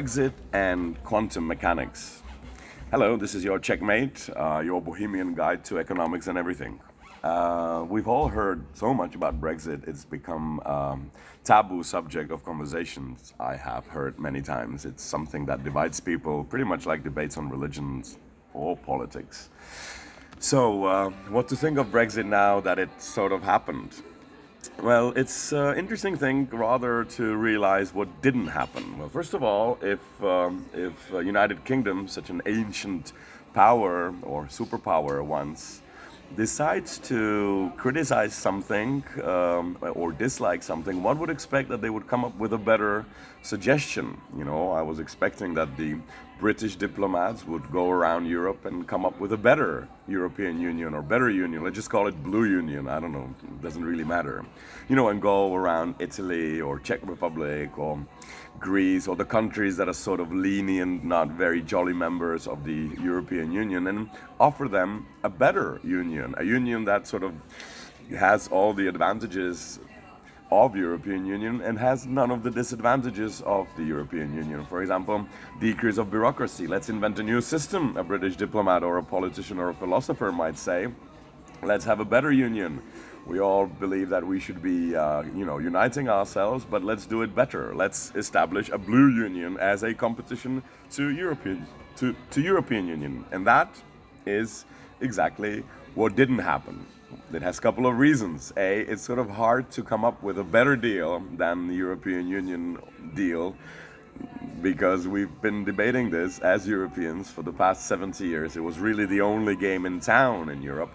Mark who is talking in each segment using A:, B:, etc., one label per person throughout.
A: Brexit and quantum mechanics. Hello, this is your checkmate, uh, your bohemian guide to economics and everything. Uh, we've all heard so much about Brexit, it's become um, taboo subject of conversations I have heard many times. It's something that divides people, pretty much like debates on religions or politics. So, uh, what to think of Brexit now that it sort of happened? Well, it's an interesting thing rather to realize what didn't happen. Well, first of all, if um, if uh, United Kingdom, such an ancient power or superpower once, decides to criticize something um, or dislike something, one would expect that they would come up with a better suggestion. You know, I was expecting that the British diplomats would go around Europe and come up with a better European Union or better union. Let's just call it Blue Union. I don't know. It doesn't really matter. You know, and go around Italy or Czech Republic or Greece or the countries that are sort of lenient, not very jolly members of the European Union and offer them a better union, a union that sort of has all the advantages of European Union and has none of the disadvantages of the European Union. For example, decrease of bureaucracy. Let's invent a new system, a British diplomat or a politician or a philosopher might say. Let's have a better union. We all believe that we should be, uh, you know, uniting ourselves, but let's do it better. Let's establish a blue union as a competition to European to, to European Union, and that is exactly what didn't happen. It has a couple of reasons. A, it's sort of hard to come up with a better deal than the European Union deal because we've been debating this as Europeans for the past 70 years. It was really the only game in town in Europe.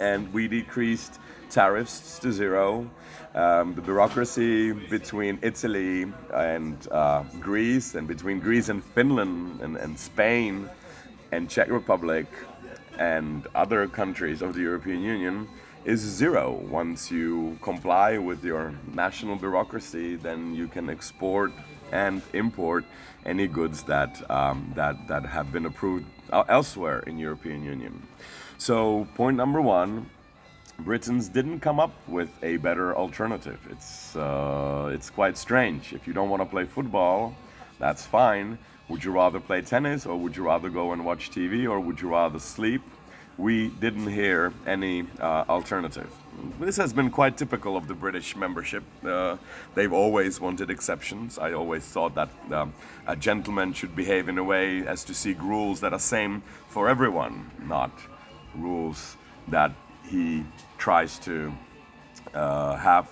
A: And we decreased tariffs to zero. Um, the bureaucracy between Italy and uh, Greece, and between Greece and Finland and, and Spain and Czech Republic and other countries of the European Union is zero. Once you comply with your national bureaucracy, then you can export and import any goods that um, that that have been approved elsewhere in European Union. So point number one. Britons didn't come up with a better alternative. It's uh, it's quite strange. If you don't want to play football, that's fine. Would you rather play tennis or would you rather go and watch TV or would you rather sleep? We didn't hear any uh, alternative. This has been quite typical of the British membership. Uh, they've always wanted exceptions. I always thought that um, a gentleman should behave in a way as to seek rules that are same for everyone, not rules that he tries to uh, have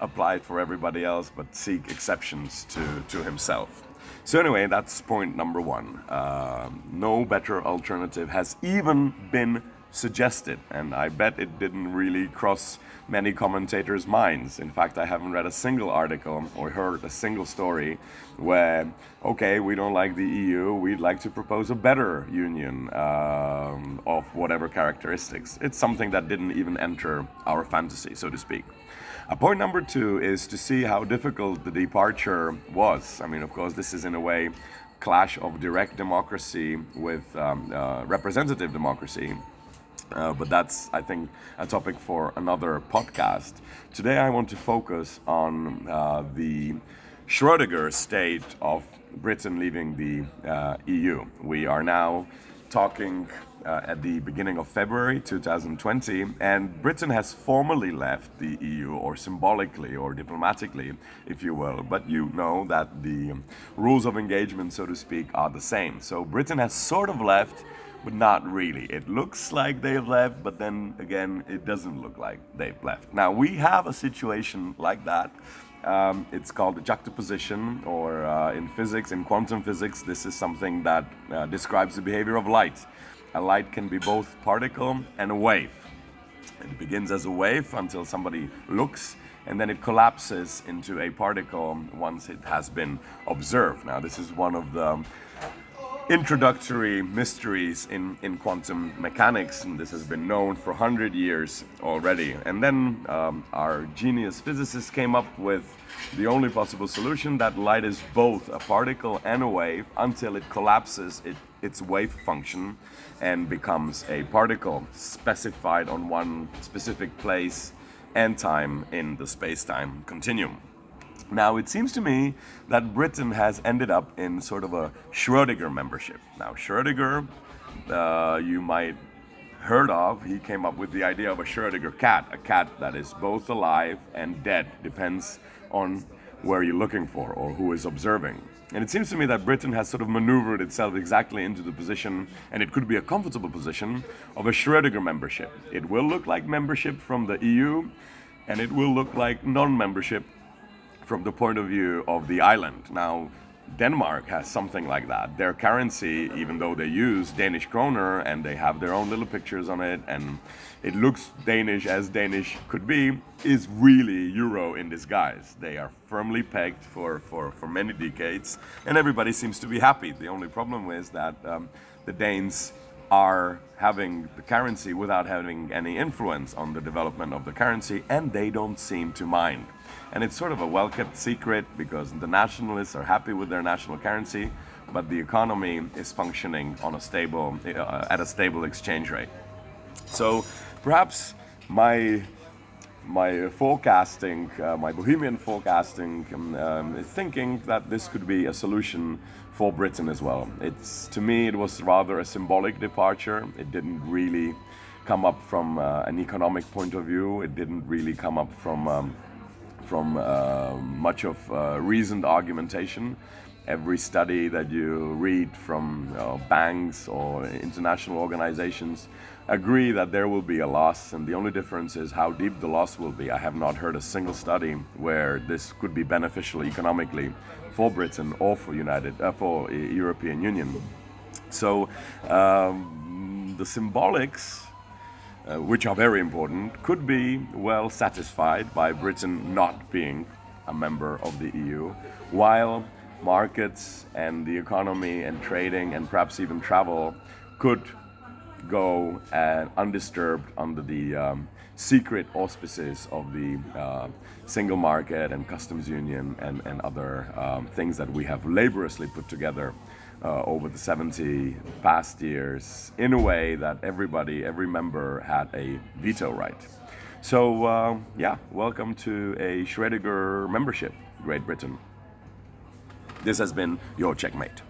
A: applied for everybody else, but seek exceptions to, to himself. So anyway, that's point number one. Uh, no better alternative has even been suggested, and I bet it didn't really cross many commentators' minds. In fact, I haven't read a single article or heard a single story where, okay, we don't like the EU, we'd like to propose a better union um, of whatever characteristics. It's something that didn't even enter our fantasy, so to speak. Uh, point number two is to see how difficult the departure was. I mean, of course, this is in a way clash of direct democracy with um, uh, representative democracy. Uh, but that's, I think, a topic for another podcast. Today, I want to focus on uh, the Schrödinger state of Britain leaving the uh, EU. We are now talking uh, at the beginning of February 2020, and Britain has formally left the EU, or symbolically, or diplomatically, if you will. But you know that the rules of engagement, so to speak, are the same. So Britain has sort of left, but not really. It looks like they've left, but then again, it doesn't look like they've left. Now, we have a situation like that. Um, it's called juxtaposition, or uh, in physics, in quantum physics, this is something that uh, describes the behavior of light a light can be both particle and a wave. It begins as a wave until somebody looks and then it collapses into a particle once it has been observed. Now, this is one of the introductory mysteries in, in quantum mechanics, and this has been known for 100 years already. And then um, our genius physicists came up with the only possible solution that light is both a particle and a wave until it collapses it, its wave function and becomes a particle specified on one specific place and time in the space time continuum. Now, it seems to me that Britain has ended up in sort of a Schrödinger membership. Now, Schrödinger, uh, you might heard of, he came up with the idea of a Schrödinger cat, a cat that is both alive and dead, depends on where you're looking for or who is observing. And it seems to me that Britain has sort of maneuvered itself exactly into the position, and it could be a comfortable position, of a Schrödinger membership. It will look like membership from the EU, and it will look like non membership from the point of view of the island. Now, Denmark has something like that. Their currency, even though they use Danish kroner and they have their own little pictures on it and it looks Danish as Danish could be, is really euro in disguise. They are firmly pegged for, for, for many decades and everybody seems to be happy. The only problem is that um, the Danes are having the currency without having any influence on the development of the currency, and they don't seem to mind. And it's sort of a well kept secret because the nationalists are happy with their national currency, but the economy is functioning on a stable, uh, at a stable exchange rate. So perhaps my my forecasting, uh, my bohemian forecasting, um, um, thinking that this could be a solution for Britain as well. It's to me it was rather a symbolic departure. It didn't really come up from uh, an economic point of view. It didn't really come up from um, from uh, much of uh, reasoned argumentation. Every study that you read from banks or international organizations agree that there will be a loss, and the only difference is how deep the loss will be. I have not heard a single study where this could be beneficial economically for Britain or for United uh, for European Union. So um, the symbolics. Uh, which are very important, could be well satisfied by Britain not being a member of the EU, while markets and the economy and trading and perhaps even travel could go uh, undisturbed under the um, secret auspices of the uh, single market and customs union and, and other um, things that we have laboriously put together uh, over the 70 past years in a way that everybody, every member had a veto right. So, uh, yeah, welcome to a Schrödinger membership, Great Britain. This has been your checkmate.